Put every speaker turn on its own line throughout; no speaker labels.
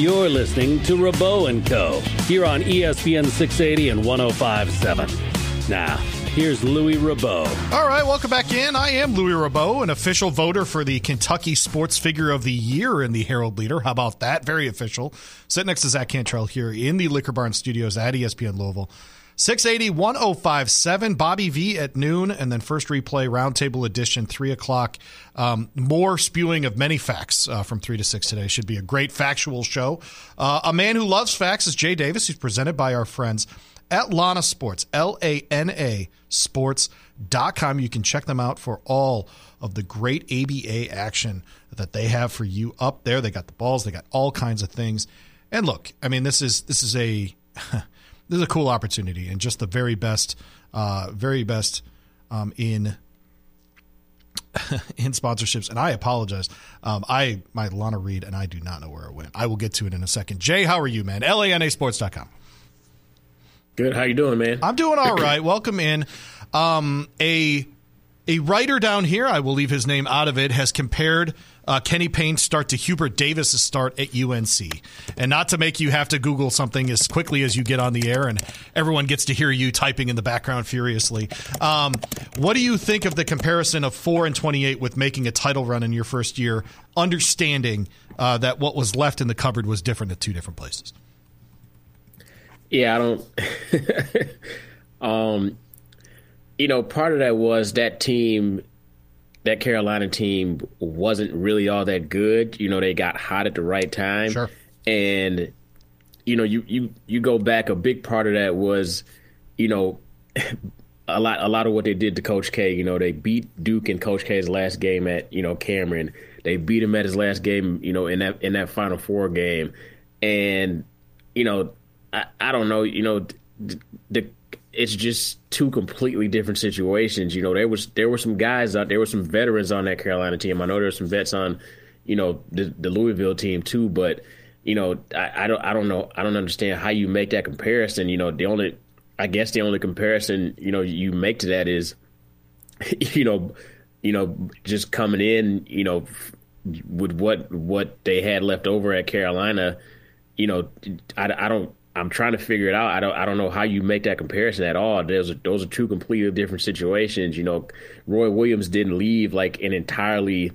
You're listening to Rabaut and Co. here on ESPN 680 and 1057. Now, here's Louis Rabaut.
All right, welcome back in. I am Louis Rabaut, an official voter for the Kentucky Sports Figure of the Year in the Herald Leader. How about that? Very official. Sit next to Zach Cantrell here in the Liquor Barn Studios at ESPN Louisville. 680 1057, Bobby V at noon, and then first replay, roundtable edition, 3 o'clock. Um, more spewing of many facts uh, from 3 to 6 today. Should be a great factual show. Uh, a man who loves facts is Jay Davis, who's presented by our friends at Lana Sports, L A N A Sports.com. You can check them out for all of the great ABA action that they have for you up there. They got the balls, they got all kinds of things. And look, I mean, this is this is a this is a cool opportunity and just the very best, uh, very best um, in in sponsorships. And I apologize. Um, I my Lana read and I do not know where it went. I will get to it in a second. Jay, how are you, man? LANAsports.com.
Good. How you doing, man?
I'm doing all right. Welcome in. Um, a a writer down here, I will leave his name out of it, has compared uh, Kenny Payne's start to Hubert Davis's start at UNC. And not to make you have to Google something as quickly as you get on the air and everyone gets to hear you typing in the background furiously. Um, what do you think of the comparison of 4 and 28 with making a title run in your first year, understanding uh, that what was left in the cupboard was different at two different places?
Yeah, I don't. um, you know, part of that was that team that Carolina team wasn't really all that good. You know, they got hot at the right time.
Sure.
And you know, you you you go back a big part of that was, you know, a lot a lot of what they did to Coach K, you know, they beat Duke in Coach K's last game at, you know, Cameron. They beat him at his last game, you know, in that in that final four game. And you know, I, I don't know, you know, the, the it's just two completely different situations. You know, there was there were some guys out there were some veterans on that Carolina team. I know there were some vets on, you know, the, the Louisville team too. But you know, I, I, don't I don't know I don't understand how you make that comparison. You know, the only I guess the only comparison you know you make to that is, you know, you know, just coming in, you know, with what what they had left over at Carolina. You know, I, I don't I'm trying to figure it out. I don't I don't know how you make that comparison at all. Those are, those are two completely different situations. You know, Roy Williams didn't leave like an entirely,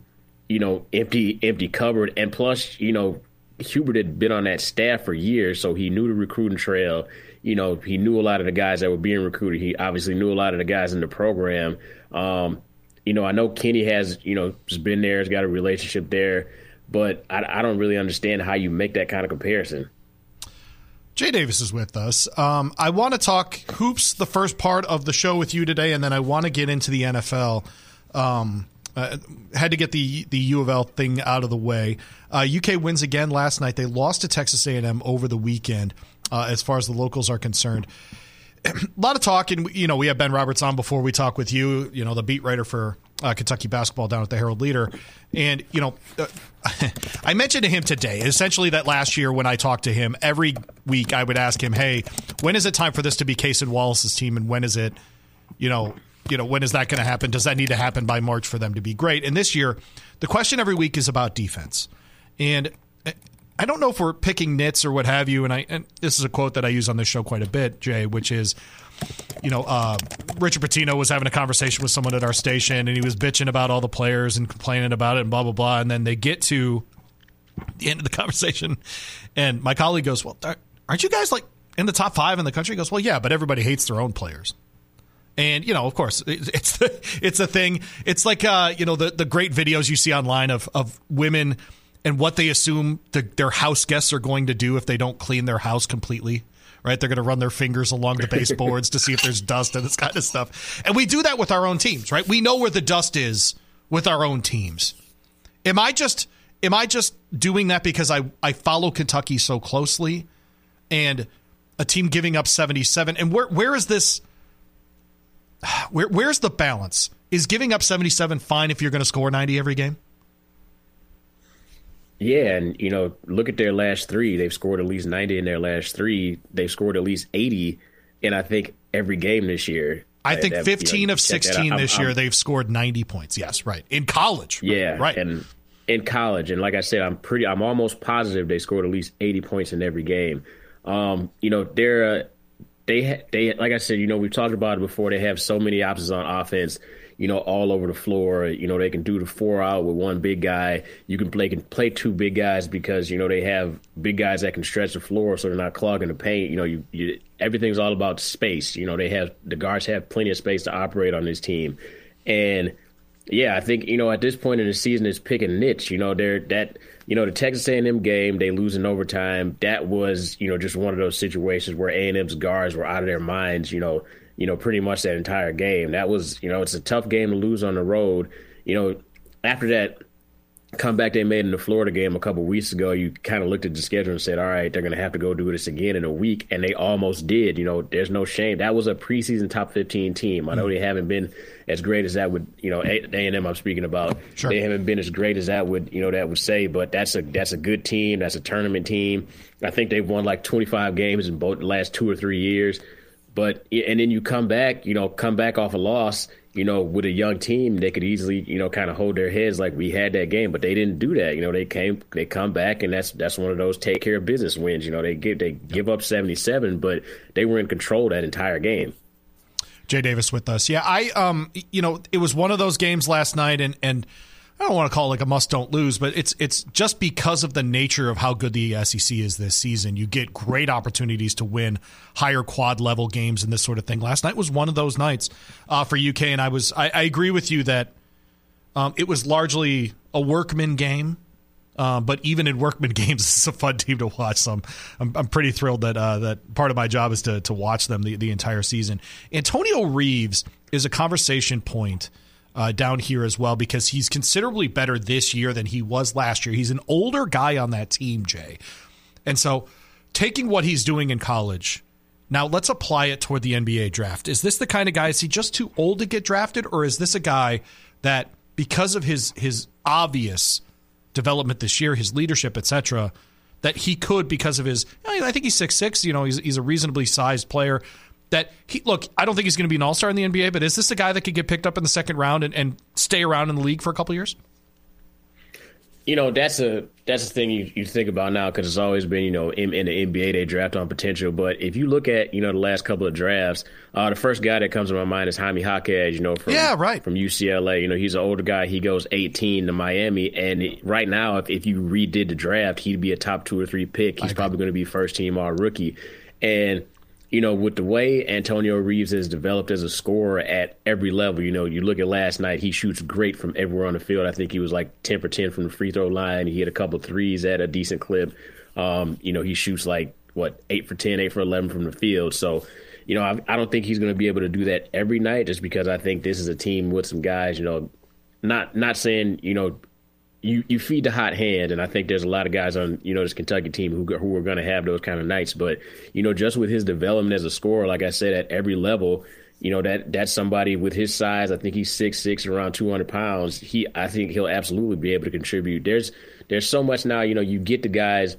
you know, empty empty cupboard, and plus, you know, Hubert had been on that staff for years, so he knew the recruiting trail. You know, he knew a lot of the guys that were being recruited. He obviously knew a lot of the guys in the program. Um, you know, I know Kenny has, you know, just been there, has got a relationship there, but I, I don't really understand how you make that kind of comparison.
Jay Davis is with us. Um, I want to talk hoops the first part of the show with you today, and then I want to get into the NFL. Um, uh, had to get the the U of L thing out of the way. Uh, UK wins again last night. They lost to Texas A&M over the weekend. Uh, as far as the locals are concerned, a lot of talk, and you know we have Ben Roberts on before we talk with you. You know the beat writer for uh, Kentucky basketball down at the Herald Leader. And, you know, uh, I mentioned to him today, essentially, that last year when I talked to him, every week I would ask him, hey, when is it time for this to be Cason Wallace's team? And when is it, you know, you know, when is that going to happen? Does that need to happen by March for them to be great? And this year, the question every week is about defense. And I don't know if we're picking nits or what have you. And I, and this is a quote that I use on this show quite a bit, Jay, which is, you know, uh, Richard Pitino was having a conversation with someone at our station, and he was bitching about all the players and complaining about it and blah blah blah. And then they get to the end of the conversation, and my colleague goes, "Well, aren't you guys like in the top five in the country?" He goes, "Well, yeah, but everybody hates their own players." And you know, of course, it's the, it's a thing. It's like uh, you know the the great videos you see online of of women and what they assume the, their house guests are going to do if they don't clean their house completely. Right, they're going to run their fingers along the baseboards to see if there's dust and this kind of stuff. And we do that with our own teams, right? We know where the dust is with our own teams. Am I just am I just doing that because I I follow Kentucky so closely and a team giving up 77 and where where is this where where's the balance? Is giving up 77 fine if you're going to score 90 every game?
Yeah, and you know, look at their last three. They've scored at least 90 in their last three. They've scored at least 80 in I think every game this year.
I think 15 you know, of 16 this year I'm, they've scored 90 points. Yes, right. In college.
Yeah.
Right.
And in college and like I said, I'm pretty I'm almost positive they scored at least 80 points in every game. Um, you know, they're uh, they they like I said, you know, we've talked about it before. They have so many options on offense you know, all over the floor. You know, they can do the four out with one big guy. You can play can play two big guys because you know they have big guys that can stretch the floor, so they're not clogging the paint. You know, you, you everything's all about space. You know, they have the guards have plenty of space to operate on this team, and yeah, I think you know at this point in the season, it's picking niche. You know, they're that you know the Texas A&M game they lose in overtime. That was you know just one of those situations where A&M's guards were out of their minds. You know you know, pretty much that entire game. That was, you know, it's a tough game to lose on the road. You know, after that comeback they made in the Florida game a couple weeks ago, you kind of looked at the schedule and said, all right, they're going to have to go do this again in a week. And they almost did. You know, there's no shame. That was a preseason top 15 team. I know mm. they haven't been as great as that would, you know, A&M I'm speaking about. Sure. They haven't been as great as that would, you know, that would say, but that's a, that's a good team. That's a tournament team. I think they've won like 25 games in both the last two or three years. But and then you come back, you know, come back off a loss, you know, with a young team, they could easily, you know, kind of hold their heads like we had that game, but they didn't do that. You know, they came, they come back, and that's that's one of those take care of business wins. You know, they give they give up seventy seven, but they were in control that entire game.
Jay Davis with us. Yeah, I um, you know, it was one of those games last night, and and I don't want to call it like a must don't lose, but it's it's just because of the nature of how good the SEC is this season. You get great opportunities to win higher quad level games and this sort of thing. Last night was one of those nights uh, for UK, and I was I, I agree with you that um, it was largely a workman game. Uh, but even in workman games, it's a fun team to watch. So I'm, I'm, I'm pretty thrilled that uh, that part of my job is to to watch them the, the entire season. Antonio Reeves is a conversation point uh, down here as well because he's considerably better this year than he was last year. He's an older guy on that team, Jay. And so taking what he's doing in college, now let's apply it toward the NBA draft. Is this the kind of guy, is he just too old to get drafted, or is this a guy that because of his his obvious development this year, his leadership, etc., that he could because of his I think he's six six, you know, he's he's a reasonably sized player that he look, I don't think he's going to be an all star in the NBA, but is this a guy that could get picked up in the second round and, and stay around in the league for a couple years?
You know, that's a that's the thing you, you think about now because it's always been you know in, in, the NBA they draft on potential. But if you look at you know the last couple of drafts, uh, the first guy that comes to my mind is Jaime Jaquez. You know from
yeah right
from UCLA. You know he's an older guy. He goes 18 to Miami, and right now if, if you redid the draft, he'd be a top two or three pick. He's probably going to be first team all rookie, and you know, with the way Antonio Reeves has developed as a scorer at every level, you know, you look at last night, he shoots great from everywhere on the field. I think he was like 10 for 10 from the free throw line. He hit a couple threes at a decent clip. Um, you know, he shoots like, what, 8 for 10, 8 for 11 from the field. So, you know, I, I don't think he's going to be able to do that every night just because I think this is a team with some guys, you know, not not saying, you know, you, you feed the hot hand, and I think there's a lot of guys on you know this Kentucky team who who are going to have those kind of nights. But you know, just with his development as a scorer, like I said, at every level, you know that that's somebody with his size. I think he's six six, around two hundred pounds. He, I think he'll absolutely be able to contribute. There's there's so much now. You know, you get the guys,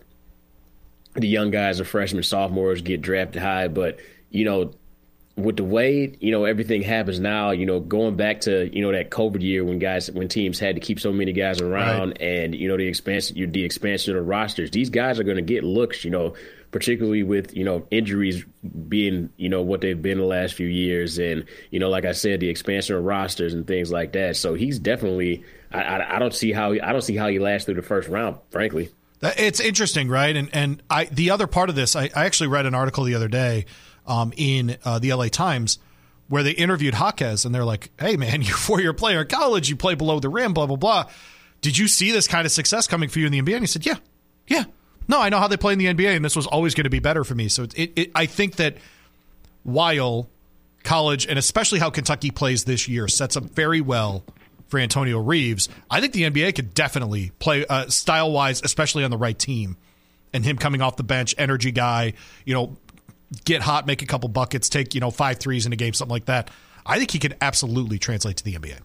the young guys, the freshmen, sophomores get drafted high, but you know with the way you know everything happens now, you know, going back to you know that COVID year when guys when teams had to keep so many guys around, right. and you know the expansion, the expansion of rosters, these guys are going to get looks, you know, particularly with you know injuries being you know what they've been the last few years, and you know, like I said, the expansion of rosters and things like that. So he's definitely, I, I, I don't see how I don't see how he lasts through the first round, frankly.
It's interesting, right? And and I the other part of this, I, I actually read an article the other day um, in uh, the LA Times where they interviewed Jaquez and they're like, "Hey, man, you're four year player in college. You play below the rim. Blah blah blah. Did you see this kind of success coming for you in the NBA?" And he said, "Yeah, yeah. No, I know how they play in the NBA, and this was always going to be better for me." So it, it, I think that while college and especially how Kentucky plays this year sets up very well for Antonio Reeves. I think the NBA could definitely play uh, style wise, especially on the right team. And him coming off the bench, energy guy, you know, get hot, make a couple buckets, take, you know, five threes in a game, something like that. I think he could absolutely translate to the NBA.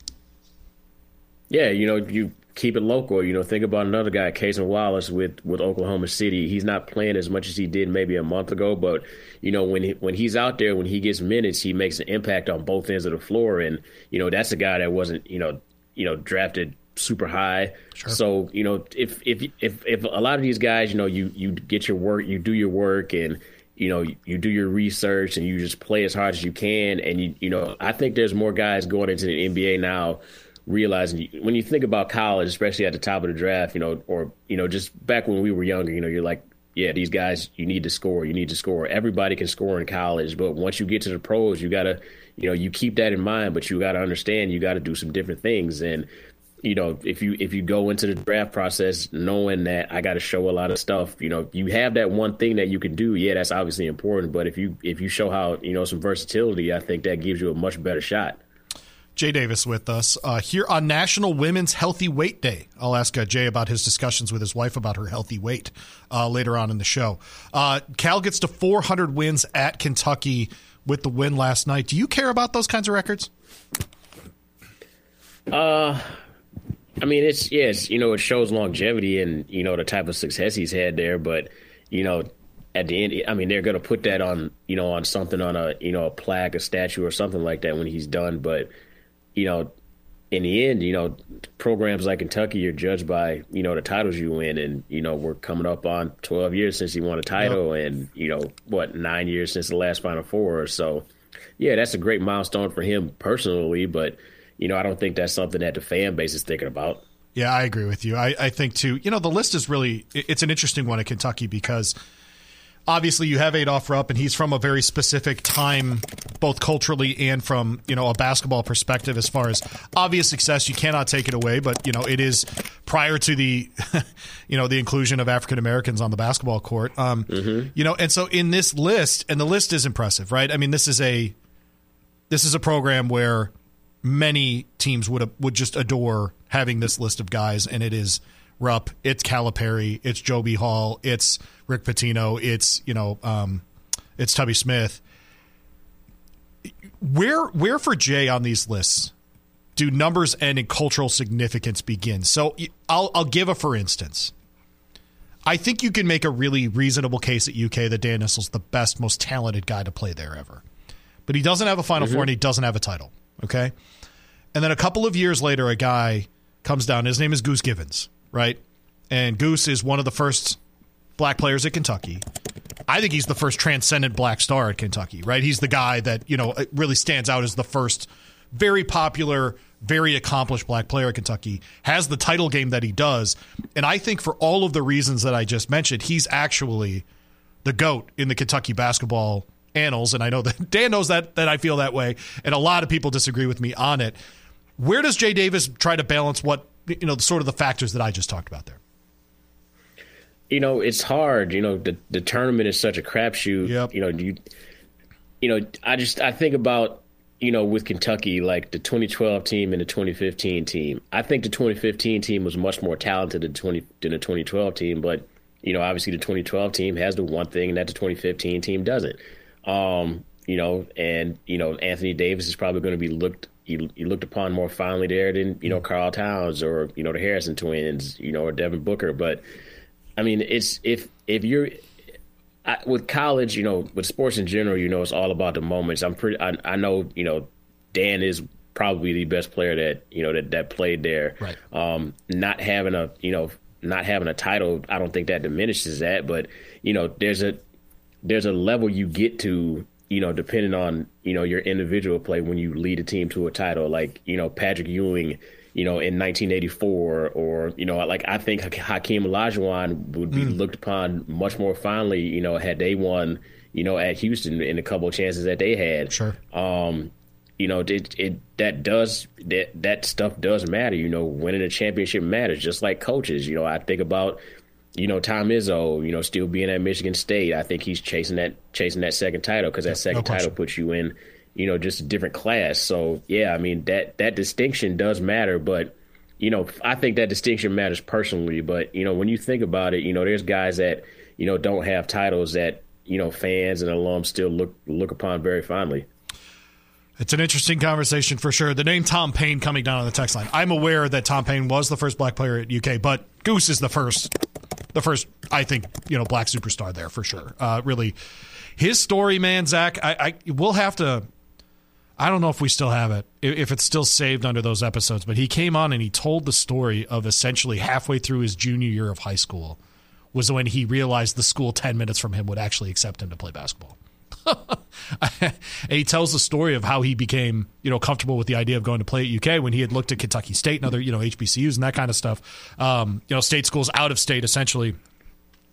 Yeah, you know, you keep it local. You know, think about another guy, Cason Wallace with with Oklahoma City. He's not playing as much as he did maybe a month ago, but you know, when he, when he's out there, when he gets minutes, he makes an impact on both ends of the floor. And you know, that's a guy that wasn't you know you know drafted super high. Sure. So you know, if if if if a lot of these guys, you know, you you get your work, you do your work, and you know you do your research and you just play as hard as you can. And you you know I think there's more guys going into the NBA now realizing when you think about college especially at the top of the draft you know or you know just back when we were younger you know you're like yeah these guys you need to score you need to score. Everybody can score in college but once you get to the pros you got to you know you keep that in mind but you got to understand you got to do some different things. And you know, if you if you go into the draft process knowing that I got to show a lot of stuff, you know, you have that one thing that you can do. Yeah, that's obviously important. But if you if you show how you know some versatility, I think that gives you a much better shot.
Jay Davis with us uh, here on National Women's Healthy Weight Day. I'll ask uh, Jay about his discussions with his wife about her healthy weight uh, later on in the show. Uh, Cal gets to 400 wins at Kentucky with the win last night. Do you care about those kinds of records?
Uh, I mean, it's yes, you know, it shows longevity and you know the type of success he's had there. But you know, at the end, I mean, they're going to put that on you know on something on a you know a plaque, a statue, or something like that when he's done. But you know, in the end, you know, programs like Kentucky are judged by you know the titles you win, and you know we're coming up on 12 years since he won a title, yep. and you know what, nine years since the last Final Four. So, yeah, that's a great milestone for him personally, but you know, I don't think that's something that the fan base is thinking about.
Yeah, I agree with you. I, I think too. You know, the list is really it's an interesting one at Kentucky because obviously you have Adolph Rupp, and he's from a very specific time, both culturally and from you know a basketball perspective. As far as obvious success, you cannot take it away, but you know it is prior to the you know the inclusion of African Americans on the basketball court. Um, mm-hmm. You know, and so in this list, and the list is impressive, right? I mean, this is a this is a program where many teams would would just adore having this list of guys, and it is Rupp, it's Calipari, it's Joe B. Hall, it's Rick Pitino, it's you know, um, it's Tubby Smith. Where where for Jay on these lists do numbers and cultural significance begin? So I'll I'll give a for instance. I think you can make a really reasonable case at UK that Dan Issel's the best, most talented guy to play there ever. But he doesn't have a Final mm-hmm. Four and he doesn't have a title. Okay. And then a couple of years later, a guy comes down. His name is Goose Givens, right? And Goose is one of the first black players at Kentucky. I think he's the first transcendent black star at Kentucky, right? He's the guy that, you know, really stands out as the first very popular, very accomplished black player at Kentucky, has the title game that he does. And I think for all of the reasons that I just mentioned, he's actually the GOAT in the Kentucky basketball annals. And I know that Dan knows that that I feel that way. And a lot of people disagree with me on it. Where does Jay Davis try to balance what you know, sort of the factors that I just talked about there?
You know, it's hard. You know, the the tournament is such a crapshoot. Yep. You know, you you know, I just I think about you know with Kentucky like the 2012 team and the 2015 team. I think the 2015 team was much more talented than 20 than the 2012 team, but you know, obviously the 2012 team has the one thing and that the 2015 team doesn't. Um, you know, and you know Anthony Davis is probably going to be looked he, he looked upon more fondly there than you know mm-hmm. Karl Towns or you know the Harrison twins, you know, or Devin Booker. But I mean, it's if if you're I, with college, you know, with sports in general, you know, it's all about the moments. I'm pretty. I, I know, you know, Dan is probably the best player that you know that that played there.
Right.
Um, not having a you know not having a title, I don't think that diminishes that. But you know, there's a there's a level you get to you know, depending on, you know, your individual play when you lead a team to a title. Like, you know, Patrick Ewing, you know, in 1984, or you know, like I think Hakeem Olajuwon would be mm. looked upon much more fondly, you know, had they won, you know, at Houston in a couple of chances that they had.
Sure.
Um, you know, it, it that does that that stuff does matter. You know, winning a championship matters, just like coaches. You know, I think about you know Tom Izzo, you know, still being at Michigan State. I think he's chasing that chasing that second title because that second no title puts you in you know, just a different class. So yeah, I mean that that distinction does matter, but you know, I think that distinction matters personally. But you know, when you think about it, you know, there's guys that you know don't have titles that you know fans and alums still look look upon very fondly.
It's an interesting conversation for sure. The name Tom Payne coming down on the text line. I'm aware that Tom Payne was the first black player at UK, but Goose is the first, the first I think you know black superstar there for sure. Uh, really, his story, man, Zach. I, I we'll have to I don't know if we still have it, if it's still saved under those episodes, but he came on and he told the story of essentially halfway through his junior year of high school was when he realized the school 10 minutes from him would actually accept him to play basketball. and he tells the story of how he became, you know, comfortable with the idea of going to play at UK when he had looked at Kentucky State and other, you know, HBCUs and that kind of stuff. Um, you know, state schools out of state essentially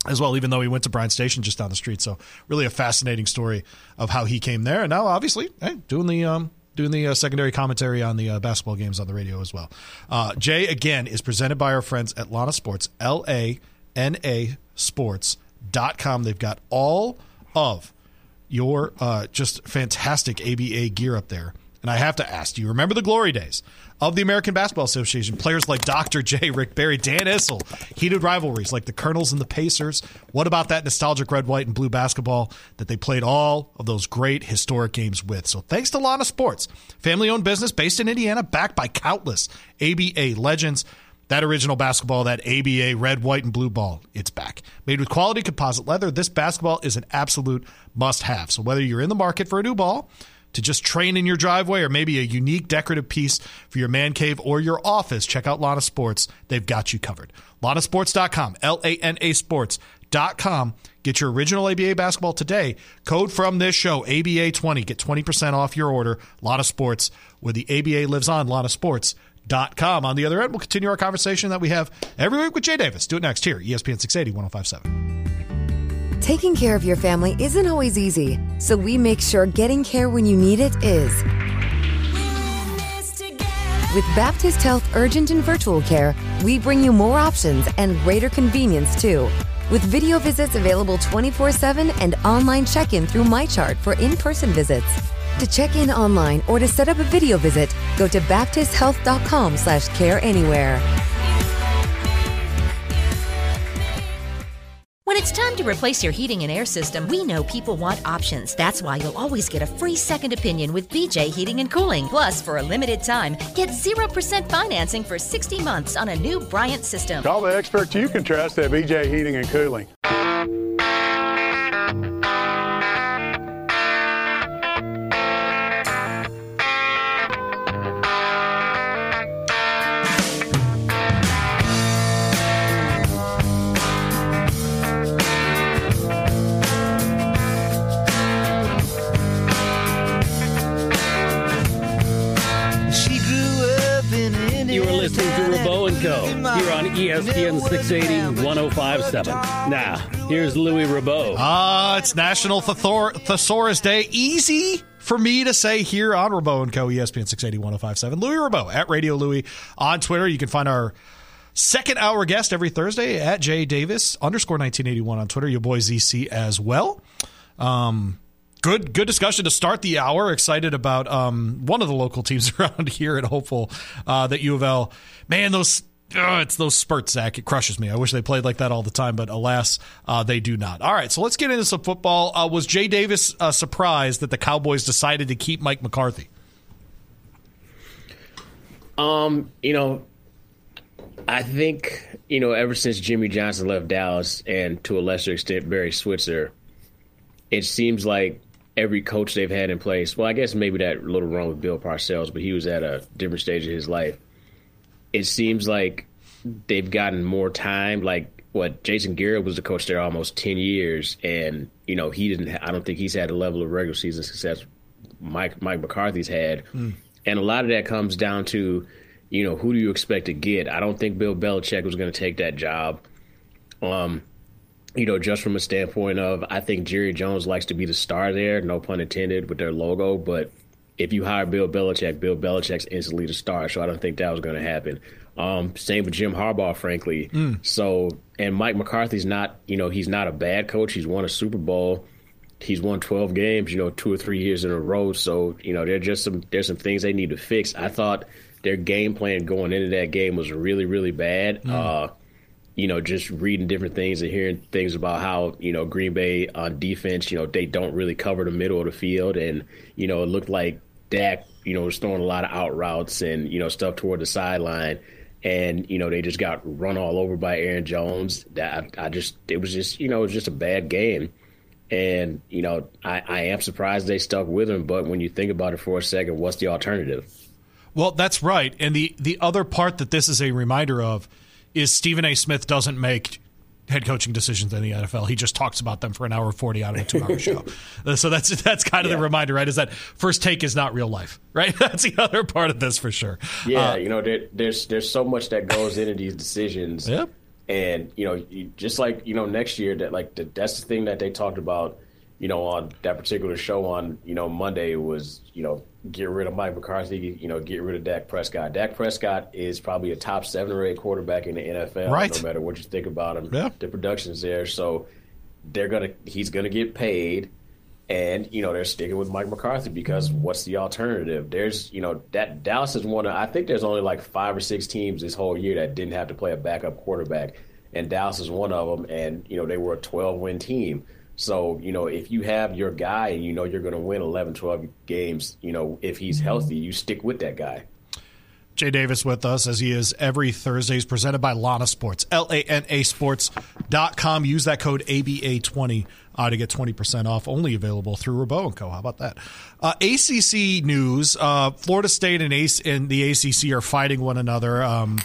as well, even though he went to Bryan Station just down the street. So really a fascinating story of how he came there, and now obviously hey, doing the um, doing the uh, secondary commentary on the uh, basketball games on the radio as well. Uh, Jay again is presented by our friends at Lana Sports, L A N A Sports.com. They've got all of your uh, just fantastic ABA gear up there. And I have to ask, do you remember the glory days of the American Basketball Association. Players like Dr. J, Rick Barry, Dan Issel, heated rivalries like the Colonels and the Pacers. What about that nostalgic red, white, and blue basketball that they played all of those great historic games with? So thanks to Lana Sports, family owned business based in Indiana, backed by countless ABA legends. That original basketball, that ABA red, white, and blue ball, it's back. Made with quality composite leather, this basketball is an absolute must have. So whether you're in the market for a new ball, to just train in your driveway or maybe a unique decorative piece for your man cave or your office, check out Lana Sports. They've got you covered. LanaSports.com, L A N A Sports.com. Get your original ABA basketball today. Code from this show, ABA20. Get 20% off your order. Lana Sports, where the ABA lives on, LanaSports.com. On the other end, we'll continue our conversation that we have every week with Jay Davis. Do it next here, ESPN 680 1057.
Taking care of your family isn't always easy, so we make sure getting care when you need it is. With Baptist Health Urgent and Virtual Care, we bring you more options and greater convenience too. With video visits available 24 7 and online check in through MyChart for in person visits. To check in online or to set up a video visit, go to BaptistHealth.com slash care anywhere.
When it's time to replace your heating and air system, we know people want options. That's why you'll always get a free second opinion with BJ Heating and Cooling. Plus, for a limited time, get 0% financing for 60 months on a new Bryant system.
Call the experts you can trust at BJ Heating and Cooling.
ESPN 680 1057. Now, here's Louis Rabaut.
Ah, uh, it's National Thethor- Thesaurus Day. Easy for me to say here on and Co. ESPN 680 1057. Louis Rabaut at Radio Louie on Twitter. You can find our second hour guest every Thursday at Jay Davis underscore 1981 on Twitter. Your boy ZC as well. Um, good good discussion to start the hour. Excited about um, one of the local teams around here at Hopeful uh, that U of L. Man, those oh, it's those spurts, Zach. It crushes me. I wish they played like that all the time, but alas, uh, they do not. All right, so let's get into some football. Uh, was Jay Davis uh, surprised that the Cowboys decided to keep Mike McCarthy?
Um, you know, I think you know ever since Jimmy Johnson left Dallas, and to a lesser extent Barry Switzer, it seems like every coach they've had in place. Well, I guess maybe that little run with Bill Parcells, but he was at a different stage of his life it seems like they've gotten more time. Like what Jason Garrett was the coach there almost ten years, and you know he didn't. I don't think he's had the level of regular season success Mike Mike McCarthy's had, mm. and a lot of that comes down to you know, who do you expect to get? I don't think Bill Belichick was going to take that job. Um, you know, just from a standpoint of, I think Jerry Jones likes to be the star there, no pun intended, with their logo. But if you hire Bill Belichick, Bill Belichick's instantly the star. So I don't think that was going to happen. Um, same with Jim Harbaugh, frankly. Mm. So, and Mike McCarthy's not, you know, he's not a bad coach. He's won a Super Bowl. He's won 12 games, you know, two or three years in a row. So, you know, there's just some there's some things they need to fix. I thought their game plan going into that game was really, really bad. Mm. Uh, you know, just reading different things and hearing things about how, you know, Green Bay on defense, you know, they don't really cover the middle of the field. And, you know, it looked like Dak, you know, was throwing a lot of out routes and, you know, stuff toward the sideline. And, you know, they just got run all over by Aaron Jones. That I just, it was just, you know, it was just a bad game. And, you know, I, I am surprised they stuck with him. But when you think about it for a second, what's the alternative?
Well, that's right. And the, the other part that this is a reminder of is Stephen A. Smith doesn't make head coaching decisions in the NFL. He just talks about them for an hour forty out of a two hour show. So that's that's kind of yeah. the reminder, right? Is that first take is not real life, right? That's the other part of this for sure.
Yeah, uh, you know, there, there's there's so much that goes into these decisions.
Yep.
And you know, just like you know, next year that like the, that's the thing that they talked about. You know, on that particular show on you know Monday was you know get rid of Mike McCarthy, you know, get rid of Dak Prescott. Dak Prescott is probably a top seven or eight quarterback in the NFL,
right.
no matter what you think about him.
Yeah.
The production's there, so they're gonna he's gonna get paid, and you know they're sticking with Mike McCarthy because what's the alternative? There's you know that Dallas is one of I think there's only like five or six teams this whole year that didn't have to play a backup quarterback, and Dallas is one of them, and you know they were a 12 win team. So, you know, if you have your guy and you know you're going to win 11, 12 games, you know, if he's healthy, you stick with that guy.
Jay Davis with us as he is every Thursday. He's presented by Lana Sports, L A N A Sports.com. Use that code ABA20 uh, to get 20% off. Only available through Rabaut & Co. How about that? Uh, ACC news uh, Florida State and, Ace, and the ACC are fighting one another. Um,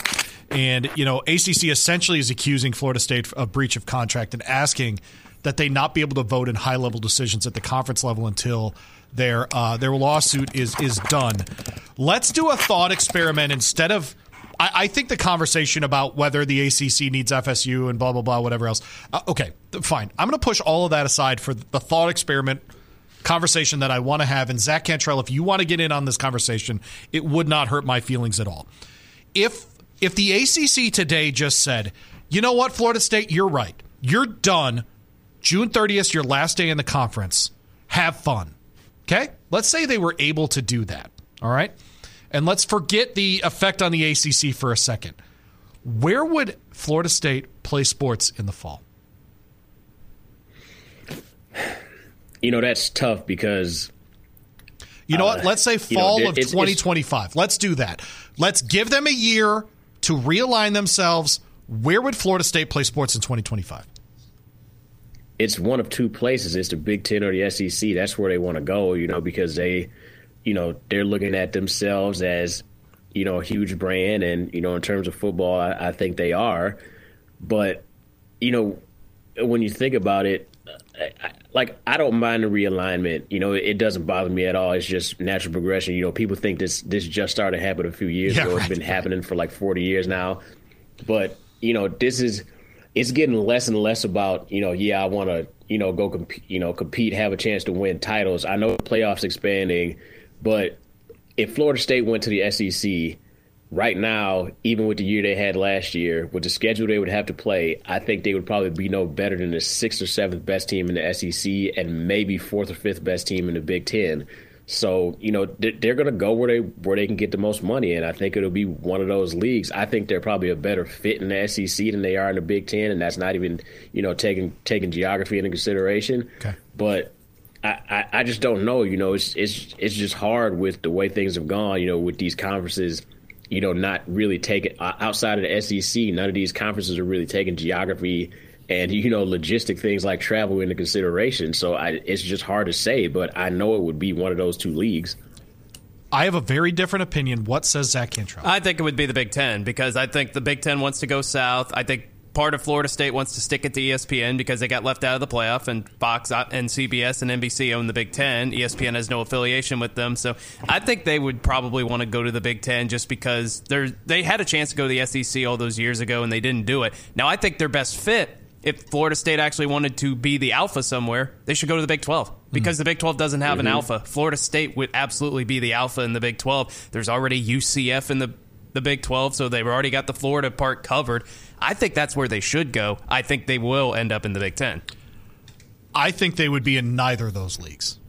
and, you know, ACC essentially is accusing Florida State of breach of contract and asking that they not be able to vote in high level decisions at the conference level until their uh, their lawsuit is is done. Let's do a thought experiment instead of. I, I, think the conversation about whether the ACC needs FSU and blah blah blah whatever else. Uh, okay, fine. I'm going to push all of that aside for the thought experiment conversation that I want to have. And Zach Cantrell, if you want to get in on this conversation, it would not hurt my feelings at all. If if the ACC today just said, you know what, Florida State, you're right, you're done June 30th, your last day in the conference. Have fun. Okay? Let's say they were able to do that. All right? And let's forget the effect on the ACC for a second. Where would Florida State play sports in the fall?
You know, that's tough because.
You know uh, what? Let's say fall you know, of 2025. It's, Let's do that. Let's give them a year to realign themselves. Where would Florida State play sports in 2025?
It's one of two places. It's the Big Ten or the SEC. That's where they want to go, you know, because they, you know, they're looking at themselves as, you know, a huge brand, and you know, in terms of football, I, I think they are. But, you know, when you think about it, I, like I don't mind the realignment. You know, it doesn't bother me at all. It's just natural progression. You know, people think this this just started happening a few years yeah, ago. Right. It's been happening for like forty years now. But you know, this is it's getting less and less about you know yeah I want to you know go compete you know compete have a chance to win titles. I know playoffs expanding, but if Florida State went to the SEC right now, even with the year they had last year, with the schedule they would have to play, I think they would probably be no better than the sixth or seventh best team in the SEC and maybe fourth or fifth best team in the Big Ten. So you know they're going to go where they where they can get the most money, and I think it'll be one of those leagues. I think they're probably a better fit in the SEC than they are in the Big Ten, and that's not even you know taking taking geography into consideration.
Okay.
But I, I, I just don't know. You know, it's it's it's just hard with the way things have gone. You know, with these conferences, you know, not really taking uh, outside of the SEC. None of these conferences are really taking geography and you know logistic things like travel into consideration. So I, it's just hard to say, but I know it would be one of those two leagues.
I have a very different opinion. What says Zach Cantrell?
I think it would be the Big Ten because I think the Big Ten wants to go south. I think part of Florida State wants to stick it to ESPN because they got left out of the playoff, and Fox and CBS and NBC own the Big Ten. ESPN has no affiliation with them, so I think they would probably want to go to the Big Ten just because they they had a chance to go to the SEC all those years ago and they didn't do it. Now I think their best fit. If Florida State actually wanted to be the alpha somewhere, they should go to the Big 12 because mm-hmm. the Big 12 doesn't have mm-hmm. an alpha. Florida State would absolutely be the alpha in the Big 12. There's already UCF in the the Big 12, so they've already got the Florida part covered. I think that's where they should go. I think they will end up in the Big 10.
I think they would be in neither of those leagues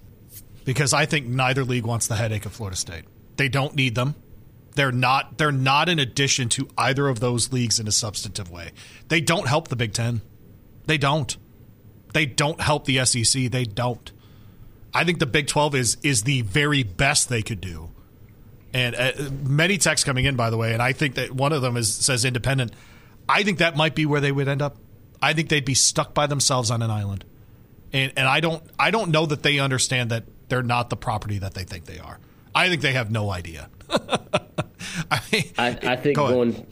because I think neither league wants the headache of Florida State. They don't need them. They're not they're not an addition to either of those leagues in a substantive way. They don't help the Big 10. They don't. They don't help the SEC. They don't. I think the Big 12 is is the very best they could do. And uh, many texts coming in, by the way, and I think that one of them is says independent. I think that might be where they would end up. I think they'd be stuck by themselves on an island, and and I don't I don't know that they understand that they're not the property that they think they are. I think they have no idea.
I, I, I, think Go going.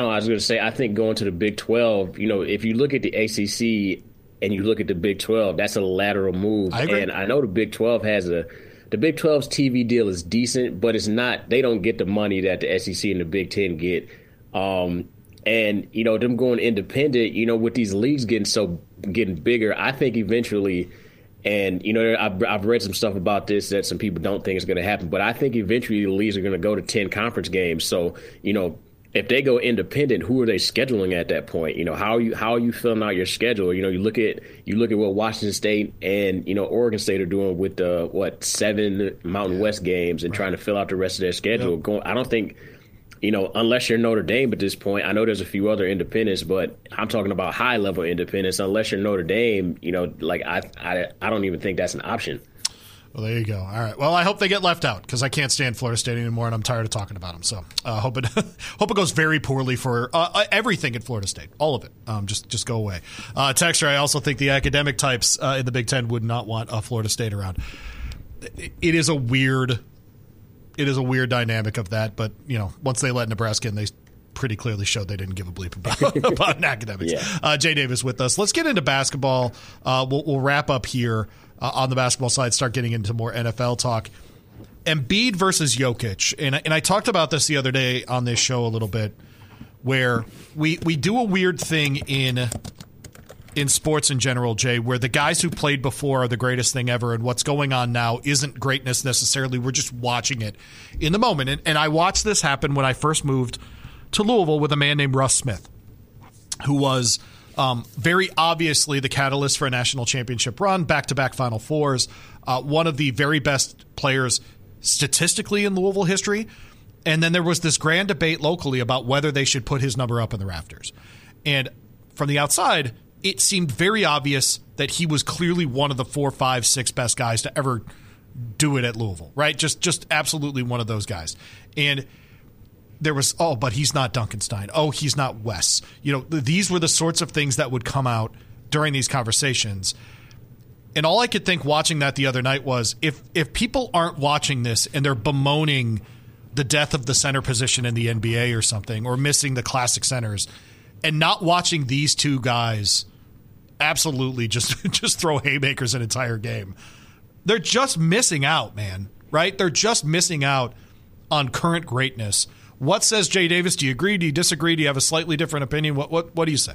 Oh, I was going to say I think going to the Big Twelve. You know, if you look at the ACC and you look at the Big Twelve, that's a lateral move. I and I know the Big Twelve has a the Big 12's TV deal is decent, but it's not. They don't get the money that the SEC and the Big Ten get. Um, and you know them going independent. You know with these leagues getting so getting bigger, I think eventually. And you know, I've, I've read some stuff about this that some people don't think is going to happen, but I think eventually the leagues are going to go to ten conference games. So you know, if they go independent, who are they scheduling at that point? You know, how are you how are you filling out your schedule? You know, you look at you look at what Washington State and you know Oregon State are doing with the what seven Mountain yeah. West games and right. trying to fill out the rest of their schedule. Yep. Going, I don't think you know unless you're Notre Dame at this point. I know there's a few other independents, but I'm talking about high level independents. Unless you're Notre Dame, you know, like I I I don't even think that's an option.
Well, there you go. All right. Well, I hope they get left out because I can't stand Florida State anymore, and I'm tired of talking about them. So, uh, hope it hope it goes very poorly for uh, uh, everything at Florida State, all of it. Um, just just go away. Uh, Texter, I also think the academic types uh, in the Big Ten would not want uh, Florida State around. It is a weird, it is a weird dynamic of that. But you know, once they let Nebraska in, they pretty clearly showed they didn't give a bleep about, about academics. Yeah. Uh, Jay Davis with us. Let's get into basketball. Uh, we'll, we'll, wrap up here uh, on the basketball side, start getting into more NFL talk. Embiid versus Jokic, and and I talked about this the other day on this show a little bit, where we we do a weird thing in in sports in general, Jay, where the guys who played before are the greatest thing ever, and what's going on now isn't greatness necessarily. We're just watching it in the moment, and, and I watched this happen when I first moved to Louisville with a man named Russ Smith, who was um, very obviously, the catalyst for a national championship run, back to back Final Fours, uh, one of the very best players statistically in Louisville history. And then there was this grand debate locally about whether they should put his number up in the rafters. And from the outside, it seemed very obvious that he was clearly one of the four, five, six best guys to ever do it at Louisville, right? Just just absolutely one of those guys. And there was oh, but he's not Dunkenstein. Oh, he's not Wes. You know, these were the sorts of things that would come out during these conversations. And all I could think watching that the other night was if if people aren't watching this and they're bemoaning the death of the center position in the NBA or something or missing the classic centers and not watching these two guys absolutely just just throw haymakers an entire game. They're just missing out, man, right? They're just missing out on current greatness what says Jay Davis? Do you agree? Do you disagree? Do you have a slightly different opinion? What what what do you say?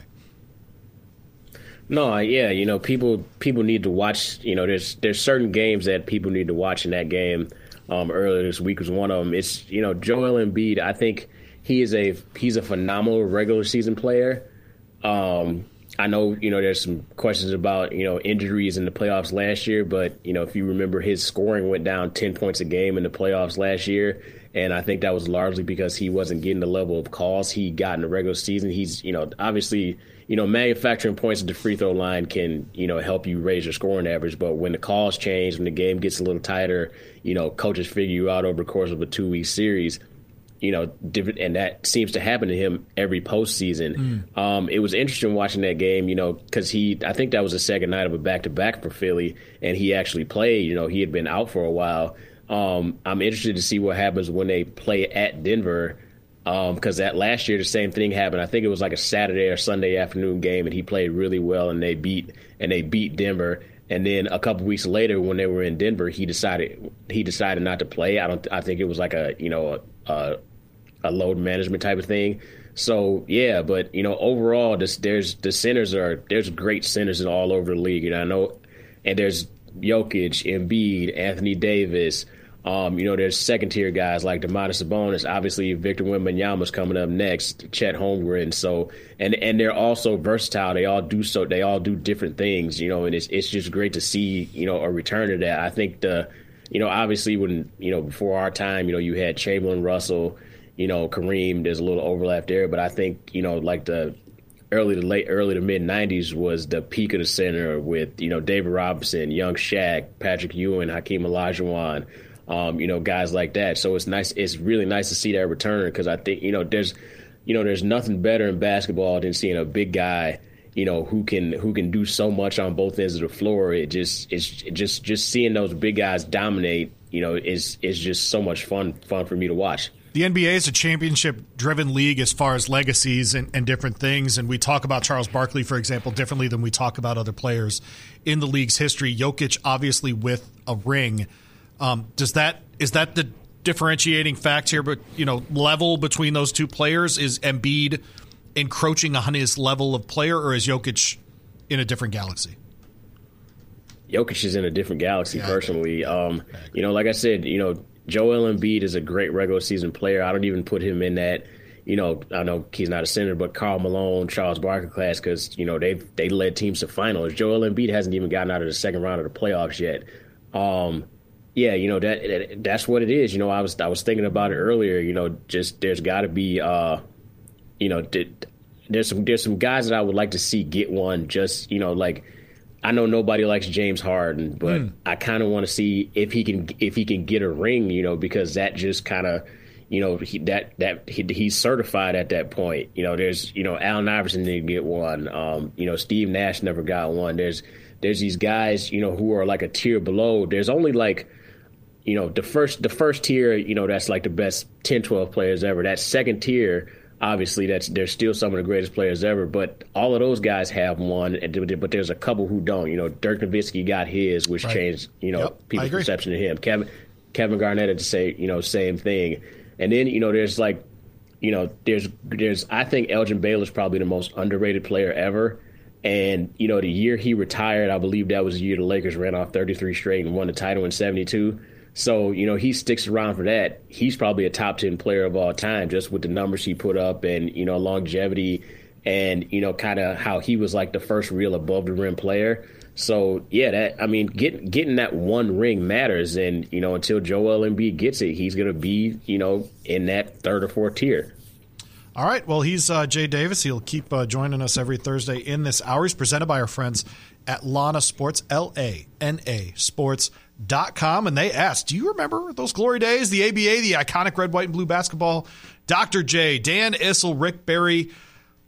No, yeah, you know, people people need to watch. You know, there's there's certain games that people need to watch in that game. Um, earlier this week was one of them. It's you know Joel Embiid. I think he is a he's a phenomenal regular season player. Um, I know you know there's some questions about you know injuries in the playoffs last year, but you know if you remember his scoring went down ten points a game in the playoffs last year, and I think that was largely because he wasn't getting the level of calls he got in the regular season. He's, you know, obviously, you know, manufacturing points at the free throw line can, you know, help you raise your scoring average. But when the calls change, when the game gets a little tighter, you know, coaches figure you out over the course of a two week series. You know, different, and that seems to happen to him every postseason. Mm. Um, it was interesting watching that game, you know, because he, I think that was the second night of a back to back for Philly, and he actually played. You know, he had been out for a while. Um, I'm interested to see what happens when they play at Denver because um, that last year the same thing happened. I think it was like a Saturday or Sunday afternoon game, and he played really well, and they beat and they beat Denver. And then a couple weeks later, when they were in Denver, he decided he decided not to play. I don't. I think it was like a you know a, a load management type of thing. So yeah, but you know overall, this, there's the centers are there's great centers in all over the league. and I know, and there's Jokic, Embiid, Anthony Davis. Um, you know, there's second tier guys like Domantas Sabonis. Obviously, Victor Wembanyama's coming up next. Chet Holmgren. So, and and they're also versatile. They all do so. They all do different things. You know, and it's it's just great to see you know a return to that. I think the, you know, obviously when you know before our time, you know, you had Chamberlain, Russell, you know, Kareem. There's a little overlap there, but I think you know like the early to late early to mid 90s was the peak of the center with you know David Robinson, Young Shaq, Patrick Ewing, Hakeem Olajuwon um, you know, guys like that. So it's nice. It's really nice to see that return because I think you know there's, you know, there's nothing better in basketball than seeing a big guy, you know, who can who can do so much on both ends of the floor. It just it's it just just seeing those big guys dominate, you know, is is just so much fun fun for me to watch.
The NBA is a championship driven league as far as legacies and, and, different things. And we talk about Charles Barkley, for example, differently than we talk about other players in the league's history. Jokic, obviously, with a ring. Um, does that is that the differentiating fact here? But you know, level between those two players is Embiid encroaching on his level of player, or is Jokic in a different galaxy?
Jokic is in a different galaxy, yeah, personally. Um, you know, like I said, you know, Joel Embiid is a great regular season player. I don't even put him in that. You know, I know he's not a center, but Karl Malone, Charles Barkley class, because you know they they led teams to finals. Joel Embiid hasn't even gotten out of the second round of the playoffs yet. Um, yeah, you know that that's what it is. You know, I was I was thinking about it earlier. You know, just there's got to be, uh, you know, there's some there's some guys that I would like to see get one. Just you know, like I know nobody likes James Harden, but mm. I kind of want to see if he can if he can get a ring. You know, because that just kind of you know he, that that he, he's certified at that point. You know, there's you know Allen Iverson didn't get one. Um, you know, Steve Nash never got one. There's there's these guys you know who are like a tier below. There's only like you know, the first the first tier, you know, that's like the best 10, 12 players ever. That second tier, obviously, that's they're still some of the greatest players ever. But all of those guys have one, but there's a couple who don't. You know, Dirk Nowitzki got his, which right. changed you know yep, people's perception of him. Kevin Kevin Garnett had to say you know same thing. And then you know, there's like, you know, there's there's I think Elgin Baylor's probably the most underrated player ever. And you know, the year he retired, I believe that was the year the Lakers ran off 33 straight and won the title in '72. So, you know, he sticks around for that. He's probably a top 10 player of all time just with the numbers he put up and, you know, longevity and, you know, kind of how he was like the first real above the rim player. So, yeah, that I mean, getting getting that one ring matters and, you know, until Joel Embiid gets it, he's going to be, you know, in that third or fourth tier.
All right. Well, he's uh, Jay Davis. He'll keep uh, joining us every Thursday in this hour. He's presented by our friends at Lana Sports, L A N A Sports dot com and they asked, Do you remember those glory days? The ABA, the iconic red, white, and blue basketball. Dr. J, Dan Issel, Rick Barry,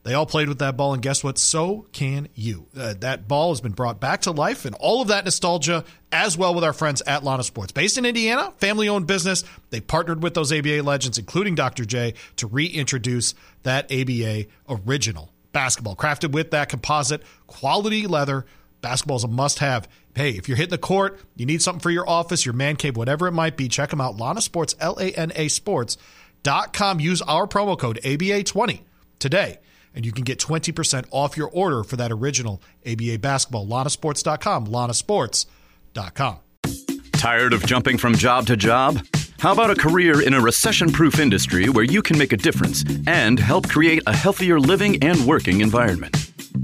they all played with that ball, and guess what? So can you. Uh, that ball has been brought back to life, and all of that nostalgia as well with our friends at Lana Sports. Based in Indiana, family owned business. They partnered with those ABA legends, including Dr. J, to reintroduce that ABA original basketball, crafted with that composite quality leather. Basketball is a must have hey, if you're hitting the court, you need something for your office, your man cave, whatever it might be, check them out. Lana Sports, L A N A Sports.com. Use our promo code ABA20 today, and you can get 20% off your order for that original ABA basketball. LanaSports.com. LanaSports.com.
Tired of jumping from job to job? How about a career in a recession proof industry where you can make a difference and help create a healthier living and working environment?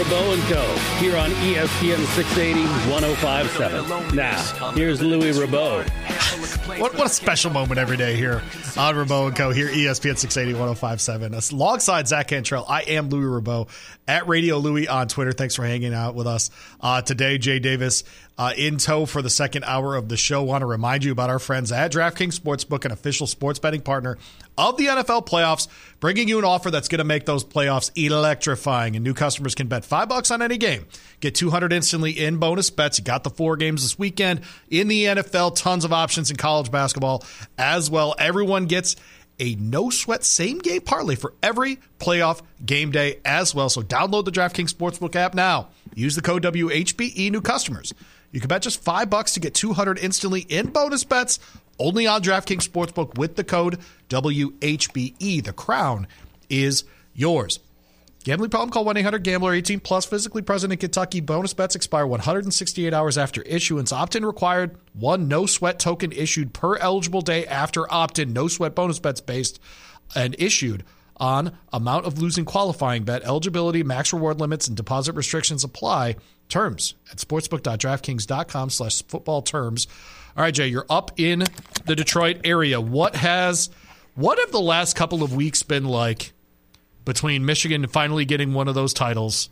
Rabaut and Co. here on ESPN 680 1057. Now, here's Louis Rabaut.
What, what a special moment every day here on Rabaut and Co. Here, ESPN 680 1057. Alongside Zach Cantrell, I am Louis Rabaut at Radio Louie on Twitter. Thanks for hanging out with us uh, today. Jay Davis uh, in tow for the second hour of the show. Want to remind you about our friends at DraftKings Sportsbook, an official sports betting partner of the NFL playoffs, bringing you an offer that's going to make those playoffs electrifying. And new customers can bet five bucks on any game, get 200 instantly in bonus bets. You got the four games this weekend in the NFL, tons of options in college basketball as well. Everyone gets a no sweat same game parlay for every playoff game day as well. So download the DraftKings Sportsbook app now. Use the code WHBE new customers. You can bet just five bucks to get 200 instantly in bonus bets only on DraftKings Sportsbook with the code WHBE. The crown is yours. Gambling problem? Call 1-800-GAMBLER. 18 plus. Physically present in Kentucky. Bonus bets expire 168 hours after issuance. Opt-in required. One no sweat token issued per eligible day after opt-in. No sweat bonus bets based and issued on amount of losing qualifying bet. Eligibility, max reward limits, and deposit restrictions apply. Terms at sportsbook.draftkings.com slash football terms. All right, Jay, you're up in the Detroit area. What has what have the last couple of weeks been like between Michigan finally getting one of those titles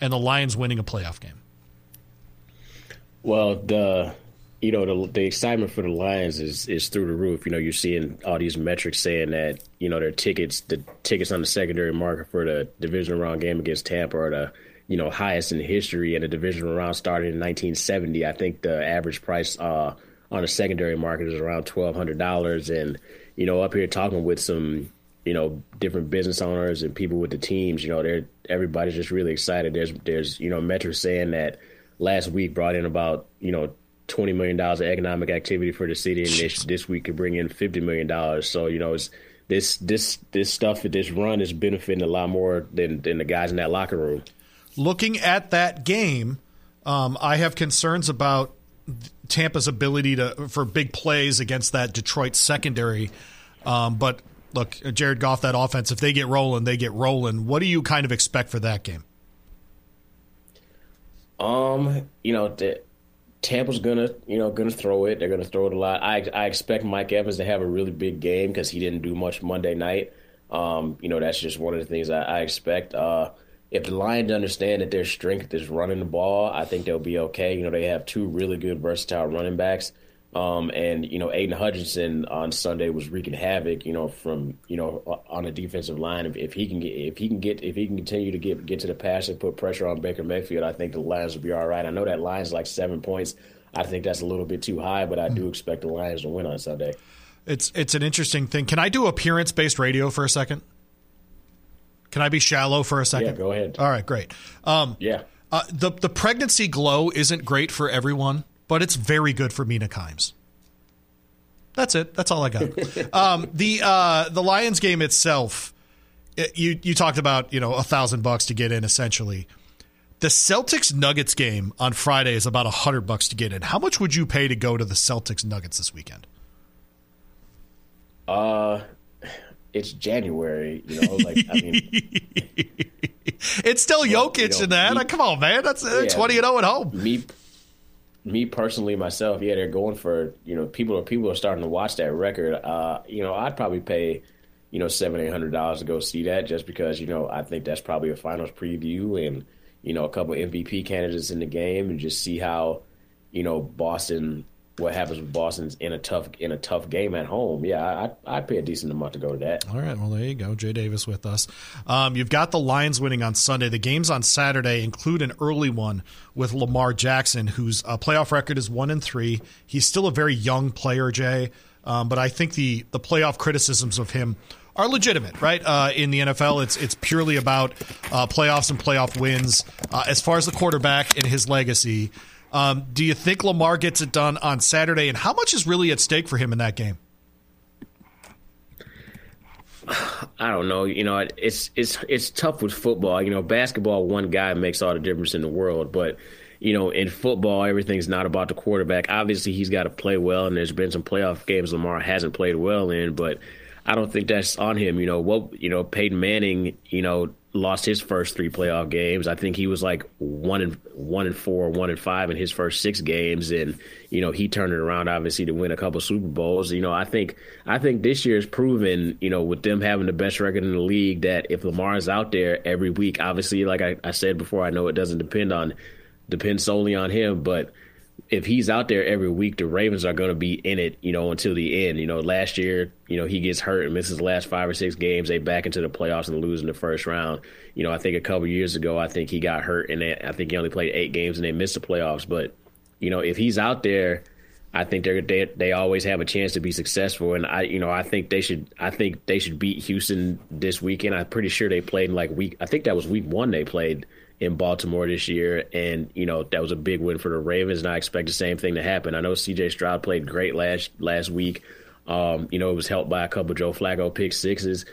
and the Lions winning a playoff game?
Well, the you know the the excitement for the Lions is is through the roof. You know, you're seeing all these metrics saying that you know their tickets, the tickets on the secondary market for the division round game against Tampa are the you know highest in history, and the division round started in 1970. I think the average price uh, on the secondary market is around twelve hundred dollars, and you know up here talking with some you know different business owners and people with the teams, you know they're everybody's just really excited. There's there's you know metrics saying that last week brought in about you know twenty million dollars of economic activity for the city, and this this week could bring in fifty million dollars. So you know, it's this this this stuff this run is benefiting a lot more than than the guys in that locker room.
Looking at that game, um, I have concerns about Tampa's ability to for big plays against that Detroit secondary. Um, but look, Jared Goff, that offense, if they get rolling, they get rolling. What do you kind of expect for that game?
Um, you know, the, Tampa's gonna, you know, gonna throw it. They're gonna throw it a lot. I I expect Mike Evans to have a really big game because he didn't do much Monday night. Um, you know, that's just one of the things I, I expect. Uh, if the Lions understand that their strength is running the ball, I think they'll be okay. You know, they have two really good versatile running backs. Um, and you know, Aiden Hutchinson on Sunday was wreaking havoc. You know, from you know on the defensive line. If, if he can get, if he can get, if he can continue to get get to the pass and put pressure on Baker Mayfield, I think the Lions will be all right. I know that line's like seven points. I think that's a little bit too high, but I do expect the Lions to win on Sunday.
It's it's an interesting thing. Can I do appearance based radio for a second? Can I be shallow for a second?
Yeah, go ahead.
All right, great. Um,
yeah.
Uh, the the pregnancy glow isn't great for everyone, but it's very good for Mina Kimes. That's it. That's all I got. um, the uh, the Lions game itself, it, you you talked about you know a thousand bucks to get in essentially. The Celtics Nuggets game on Friday is about a hundred bucks to get in. How much would you pay to go to the Celtics Nuggets this weekend?
Uh, it's January, you know. Like I mean,
it's still Jokic you know, in that. Me, Come on, man. That's yeah, twenty and zero at home.
Me, me personally, myself, yeah, they're going for you know people are people are starting to watch that record. Uh, you know, I'd probably pay you know seven eight hundred dollars to go see that just because you know I think that's probably a finals preview and you know a couple MVP candidates in the game and just see how you know Boston what happens with Boston's in a tough in a tough game at home. Yeah, I I pay a decent amount to go to that.
All right, well there you go, Jay Davis with us. Um, you've got the Lions winning on Sunday. The games on Saturday include an early one with Lamar Jackson, whose uh, playoff record is one and three. He's still a very young player, Jay, um, but I think the the playoff criticisms of him are legitimate, right? Uh, in the NFL, it's it's purely about uh, playoffs and playoff wins. Uh, as far as the quarterback and his legacy, um, do you think Lamar gets it done on Saturday? And how much is really at stake for him in that game?
I don't know. You know, it's it's it's tough with football. You know, basketball, one guy makes all the difference in the world. But you know, in football, everything's not about the quarterback. Obviously, he's got to play well, and there's been some playoff games Lamar hasn't played well in. But I don't think that's on him. You know, what you know, Peyton Manning. You know, lost his first three playoff games. I think he was like one and one and four, one and five in his first six games, and you know he turned it around obviously to win a couple Super Bowls. You know, I think I think this year year's proven, you know, with them having the best record in the league, that if Lamar is out there every week, obviously, like I, I said before, I know it doesn't depend on depend solely on him, but if he's out there every week, the Ravens are going to be in it, you know, until the end. You know, last year, you know, he gets hurt and misses the last five or six games. They back into the playoffs and lose in the first round. You know, I think a couple years ago, I think he got hurt and they, I think he only played eight games and they missed the playoffs. But you know, if he's out there, I think they they they always have a chance to be successful. And I, you know, I think they should I think they should beat Houston this weekend. I'm pretty sure they played in like week. I think that was week one they played in Baltimore this year, and you know that was a big win for the Ravens, and I expect the same thing to happen. I know C.J. Stroud played great last last week. Um, you know, it was helped by a couple Joe Flacco pick sixes,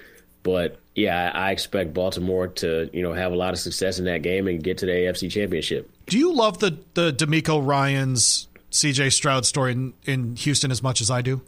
but yeah, I, I expect Baltimore to you know have a lot of success in that game and get to the AFC Championship.
Do you love the the DeMeco Ryans C.J. Stroud story in, in Houston as much as I do?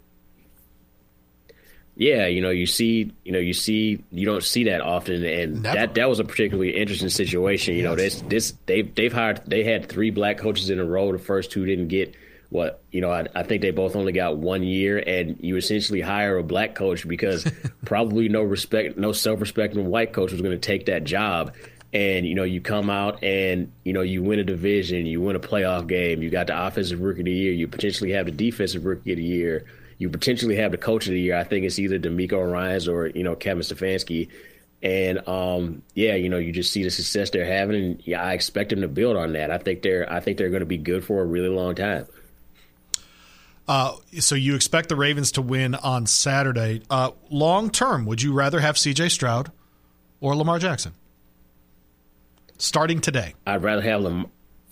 Yeah, you know, you see, you know, you see, you don't see that often, and
Never.
that that was a particularly interesting situation. You know, this this they've they've hired they had three black coaches in a row. The first two didn't get what you know. I, I think they both only got one year, and you essentially hire a black coach because probably no respect, no self respecting white coach was going to take that job. And you know, you come out and you know you win a division, you win a playoff game, you got the offensive rookie of the year, you potentially have the defensive rookie of the year you potentially have the coach of the year. I think it's either DeMeco Ryans or you know Kevin Stefanski. And um, yeah, you know, you just see the success they're having, and yeah, I expect them to build on that. I think they're, I think they're going to be good for a really long time.
Uh, so you expect the Ravens to win on Saturday. Uh, long term, would you rather have C.J. Stroud or Lamar Jackson starting today?
I'd rather have Lamar.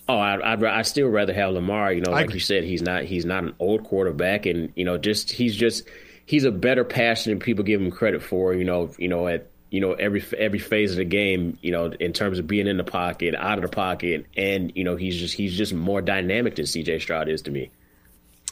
Oh, I'd, I'd I still rather have Lamar. You know, like you said, he's not he's not an old quarterback, and you know, just he's just he's a better passer than people give him credit for. You know, you know at you know every every phase of the game. You know, in terms of being in the pocket, out of the pocket, and you know, he's just he's just more dynamic than C.J. Stroud is to me.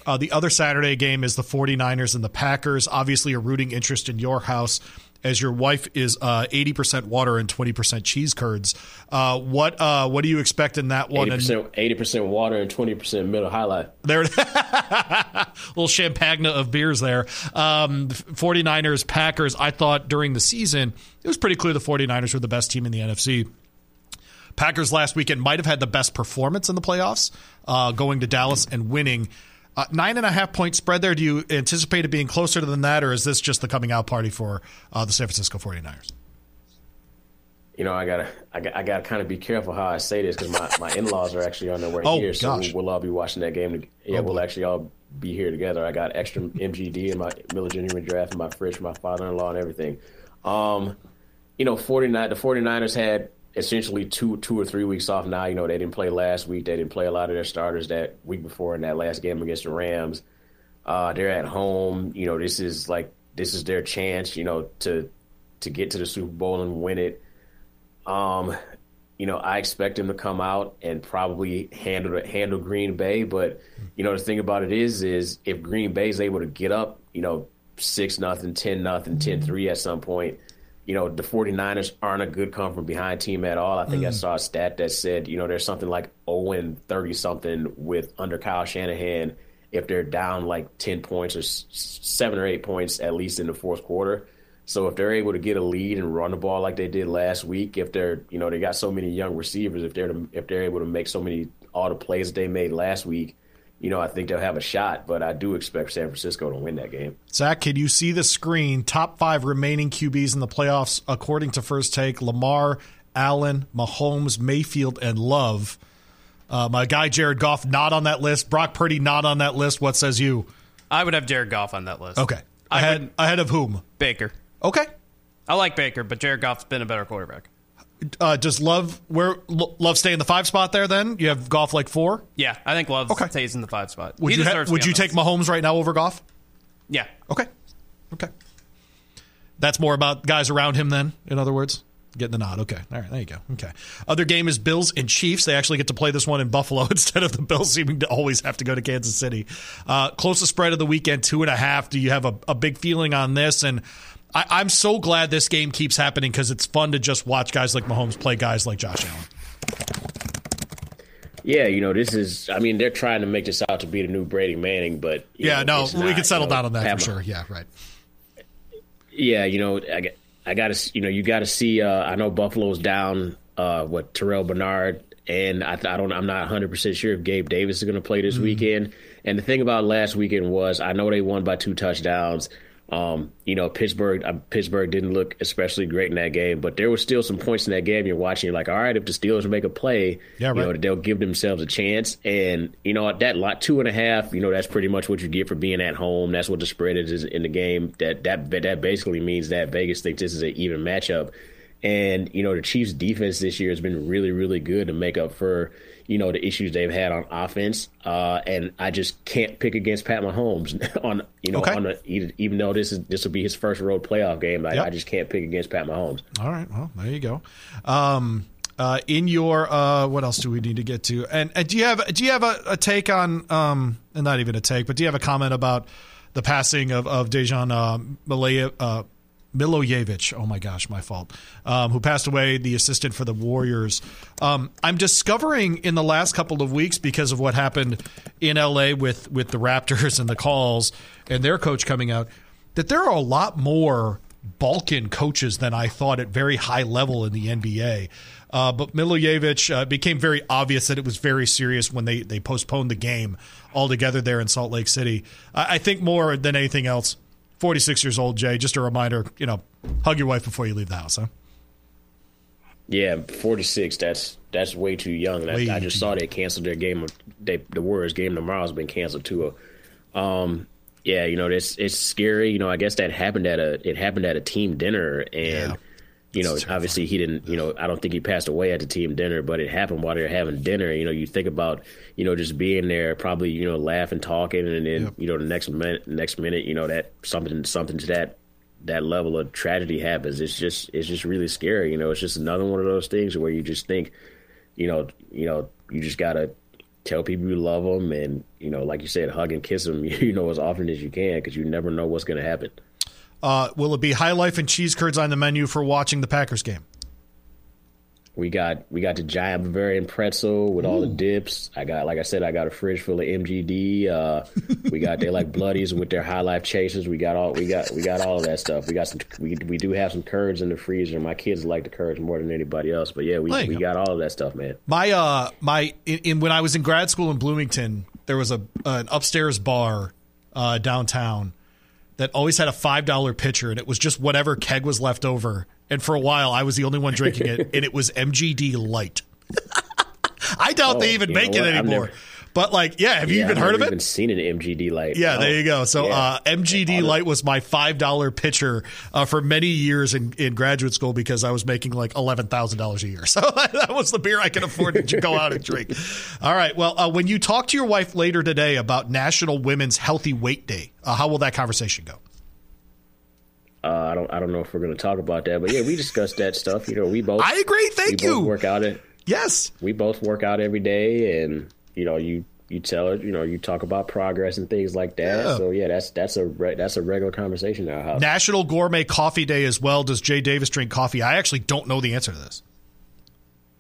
Uh, the other Saturday game is the 49ers and the Packers. Obviously, a rooting interest in your house as your wife is uh, 80% water and 20% cheese curds. Uh, what uh, what do you expect in that one?
Eighty percent eighty percent water and twenty percent Miller High Life.
There, little champagne of beers there. Um, 49ers, Packers. I thought during the season, it was pretty clear the 49ers were the best team in the NFC. Packers last weekend might have had the best performance in the playoffs, uh, going to Dallas and winning. Uh, nine and a half point spread there. Do you anticipate it being closer than that, or is this just the coming out party for uh, the San Francisco 49ers?
You know, I gotta, I got, I gotta kind of be careful how I say this because my, my in laws are actually on their way
Oh,
here, so
gosh.
we'll, all be watching that game. Yeah,
Oh,
we'll
boy.
actually all be here together. I got extra MGD in my Miller Genuine draft in my fridge for my father-in-law and everything. Um, you know, 49, the 49ers had essentially two two or three weeks off now. You know, they didn't play last week. They didn't play a lot of their starters that week before in that last game against the Rams. Uh, they're at home. You know, this is like this is their chance. You know, to to get to the Super Bowl and win it. Um, you know, I expect them to come out and probably handle handle Green Bay. But you know, the thing about it is, is if Green Bay is able to get up, you know, six nothing, ten nothing, 10-3 at some point, you know, the 49ers aren't a good come from behind team at all. I think I mm. saw a stat that said, you know, there's something like 0 and 30 something with under Kyle Shanahan if they're down like 10 points or seven or eight points at least in the fourth quarter. So if they're able to get a lead and run the ball like they did last week, if they're, you know, they got so many young receivers, if they're if they're able to make so many all the plays that they made last week, you know, I think they'll have a shot. But I do expect San Francisco to win that game.
Zach, can you see the screen? Top five remaining QBs in the playoffs, according to First Take: Lamar, Allen, Mahomes, Mayfield, and Love. Uh, my guy Jared Goff not on that list. Brock Purdy not on that list. What says you?
I would have Jared Goff on that list.
Okay,
I
ahead
would-
ahead of whom?
Baker.
Okay.
I like Baker, but Jared Goff's been a better quarterback.
Uh, does Love where Lo- Love stay in the five spot there? Then you have Goff like four.
Yeah, I think Love
Okay.
stays in the five spot.
Would
He
you ha- would you take. Mahomes right now over Goff?
Yeah.
Okay. Okay. That's more about guys around him then, in other words. Getting the nod. Okay. All right. There you go. Okay. Other game is Bills and Chiefs. They actually get to play this one in Buffalo instead of the Bills seeming to always have to go to Kansas City. Uh, closest spread of the weekend, two and a half. Do you have a, a big feeling on this? And I, I'm so glad this game keeps happening because it's fun to just watch guys like Mahomes play guys like Josh Allen.
Yeah, you know, this is. I mean, they're trying to make this out to be the new Brady Manning, but
yeah,
know,
no, we
not,
can settle
you know,
down on that
Pat
for sure. Yeah, right.
Yeah, you know, I, I got to, you know, you got to see. Uh, I know Buffalo's down. Uh, what Terrell Bernard and I, I don't. I'm not 100 percent sure if Gabe Davis is going to play this weekend. And the thing about last weekend was, I know they won by two touchdowns. Um, you know, Pittsburgh. Uh, Pittsburgh didn't look especially great in that game, but there was still some points in that game. You're watching, you're like, all right, if the Steelers make a play,
Yeah,
you know, they'll give themselves a chance. And you know, at that lot two and a half, you know, that's pretty much what you get for being at home. That's what the spread is in the game. That that that basically means that Vegas thinks this is an even matchup. And you know, the Chiefs' defense this year has been really, really good to make up for you know the issues they've had on offense. Uh, and I just can't pick against Pat Mahomes on you know
Okay.
on a, even though this is this will be his first road playoff game. I,
Yep.
I just can't pick against Pat Mahomes.
All right. Well, there you go. Um, uh, in your uh, what else do we need to get to? And, and do you have do you have a, a take on um, and not even a take, but do you have a comment about the passing of of Dejan uh, Milea, uh, Milojevic? Oh my gosh, my fault. Um, who passed away, the assistant for the Warriors. Um, I'm discovering in the last couple of weeks because of what happened in LA with with the Raptors and the calls and their coach coming out that there are a lot more Balkan coaches than I thought at very high level in the NBA. Uh, but Milojevic uh, became very obvious that it was very serious when they, they postponed the game altogether there in Salt Lake City. I, I think more than anything else, 46 years old, Jay, just a reminder, you know, hug your wife before you leave the house, huh?
Yeah, 46. That's that's way too young.
Way
I, I just saw they canceled their game. They, the Warriors game tomorrow has been canceled too. Um, yeah, you know, it's it's scary. You know, I guess that happened at a it happened at a team dinner, and
Yeah.
You know, obviously he didn't. You know, I don't think he passed away at the team dinner, but it happened while they were having dinner. You know, you think about you know just being there, probably you know laughing, talking, and then
Yep.
you know the next minute, next minute, you know that something something to that that level of tragedy happens. It's just it's just really scary. You know, it's just another one of those things where you just think, you know, you know, you just gotta tell people you love them, and you know, like you said, hug and kiss them. You know, as often as you can, because you never know what's gonna happen.
Uh, will it be high life and cheese curds on the menu for watching the Packers game?
We got we got the giant Bavarian pretzel with all the dips. I got like I said, I got a fridge full of MGD. Uh, we got they like bloodies with their high life chasers. We got all we got we got all of that stuff. We got some we we do have some curds in the freezer. My kids like the curds more than anybody else. But yeah, we, we
go.
got all of that stuff, man.
My uh my in, in when I was in grad school in Bloomington, there was a an upstairs bar uh, downtown that always had a five dollar pitcher, and it was just whatever keg was left over. And for a while, I was the only one drinking it, and it was MGD Light. I doubt
Oh,
they even
know
make it anymore.
never-
but like, yeah, have you
Yeah,
even
I've
heard of it?
Even seen an MGD light?
Yeah, there
Oh,
you go. So
yeah.
uh, MGD Light was my five dollar pitcher uh, for many years in, in graduate school because I was making like eleven thousand dollars a year. So that was the beer I could afford to go out and drink. All right. Well, uh, when you talk to your wife later today about National Women's Healthy Weight Day, uh, how will that conversation go?
Uh, I don't I don't know if we're going to talk about that, but yeah, we discussed that stuff. You know, we both
I agree.
we
Thank
both
you.
work out it.
Yes.
we both work out every day and you know you you tell her you know you talk about progress and things like that
Yeah.
so yeah that's that's a re- that's a regular conversation in our house
National Gourmet Coffee Day as well. Does Jay Davis drink coffee? I actually don't know the answer to this.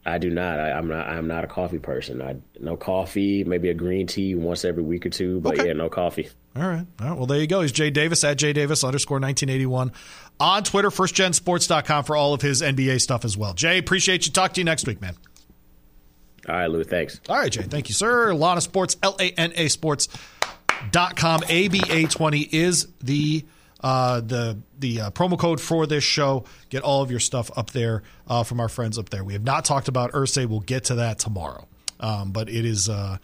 i do not I, i'm not i'm not a coffee person i no coffee maybe a green tea once every week or two but
Okay.
yeah no coffee
All right. All right. Well, there you go. He's Jay Davis at Jay Davis underscore 1981 on Twitter, firstgensports.com for all of his NBA stuff as well. Jay, appreciate you. Talk to you next week, man.
All right lou thanks
All right, Jay. Thank you, sir. A lot of sports. Lana Sports, L A N A Sports.com. ABA20 is the. Uh, the the uh, promo code for this show. Get all of your stuff up there uh, from our friends up there. We have not talked about Irsay. We'll get to that tomorrow. Um, but it is uh,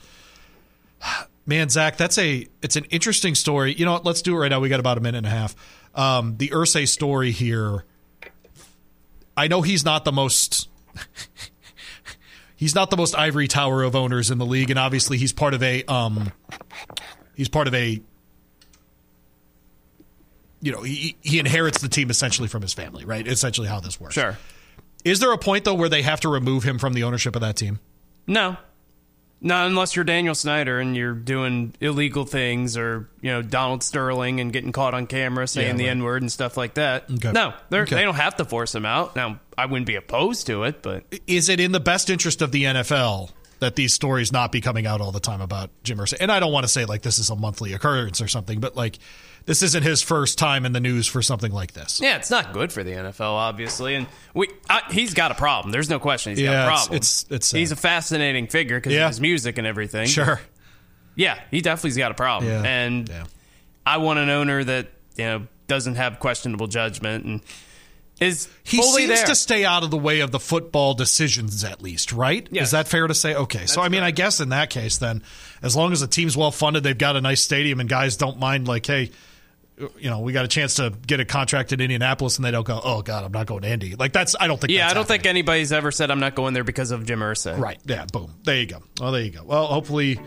man, Zach, that's a it's an interesting story. You know what? Let's do it right now. We got about a minute and a half. Um, the Irsay story here. I know he's not the most. He's not the most ivory tower of owners in the league, and obviously he's part of a. Um, he's part of a. You know, he he inherits the team essentially from his family, right? Essentially, how this works.
Sure.
Is there a point though where they have to remove him from the ownership of that team?
No. Not unless you're Daniel Snyder and you're doing illegal things, or you know Donald Sterling and getting caught on camera saying
Yeah,
the
right.
N word and stuff like that.
Okay.
No, they're,
Okay.
they don't have to force him out. Now, I wouldn't be opposed to it, but
Is it in the best interest of the NFL that these stories not be coming out all the time about Jim Irsay? And I don't want to say like this is a monthly occurrence or something, but like this isn't his first time in the news for something like this.
yeah, it's not good for the NFL, obviously. And we, I, he's got a problem. There's no question he's
Yeah,
got a
it's-
problem.
it's- it's sad.
he's a fascinating figure because
Yeah.
of his music and everything.
Sure.
Yeah, he definitely's got a problem.
Yeah.
And. I want an owner that you know doesn't have questionable judgment and is
He seems
there.
to stay out of the way of the football decisions, at least, right?
Yes.
Is that fair to say? Okay. so, I mean, I guess in that case, then, as long as the team's well funded, they've got a nice stadium, and guys don't mind, like, hey, you know, we got a chance to get a contract in Indianapolis, and they don't go, oh, God, I'm not going to Indy. Like, that's, I don't think
yeah, I don't
happening.
think anybody's ever said I'm not going there because of Jim Irsay.
Right. Yeah. Boom. There you go. Well, there you go. Well, hopefully.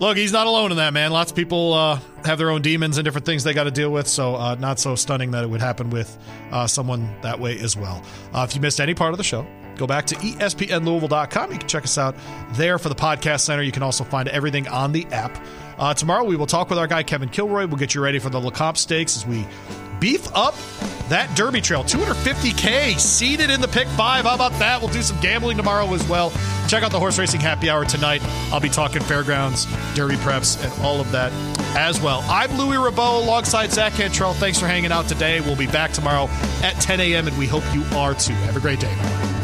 Look, he's not alone in that, man. Lots of people uh, have their own demons and different things they got to deal with. So, uh, not so stunning that it would happen with uh, someone that way as well. Uh, if you missed any part of the show, go back to espnlouisville.com. You can check us out there for the podcast center. You can also find everything on the app. Uh, tomorrow, we will talk with our guy, Kevin Kilroy. We'll get you ready for the Lecomte Stakes as we beef up that Derby Trail. 250K seated in the pick five. How about that? We'll do some gambling tomorrow as well. Check out the horse racing happy hour tonight. I'll be talking fairgrounds, Derby preps, and all of that as well. I'm Louis Rabaut alongside Zach Cantrell. Thanks for hanging out today. We'll be back tomorrow at 10 a.m., and we hope you are too. Have a great day.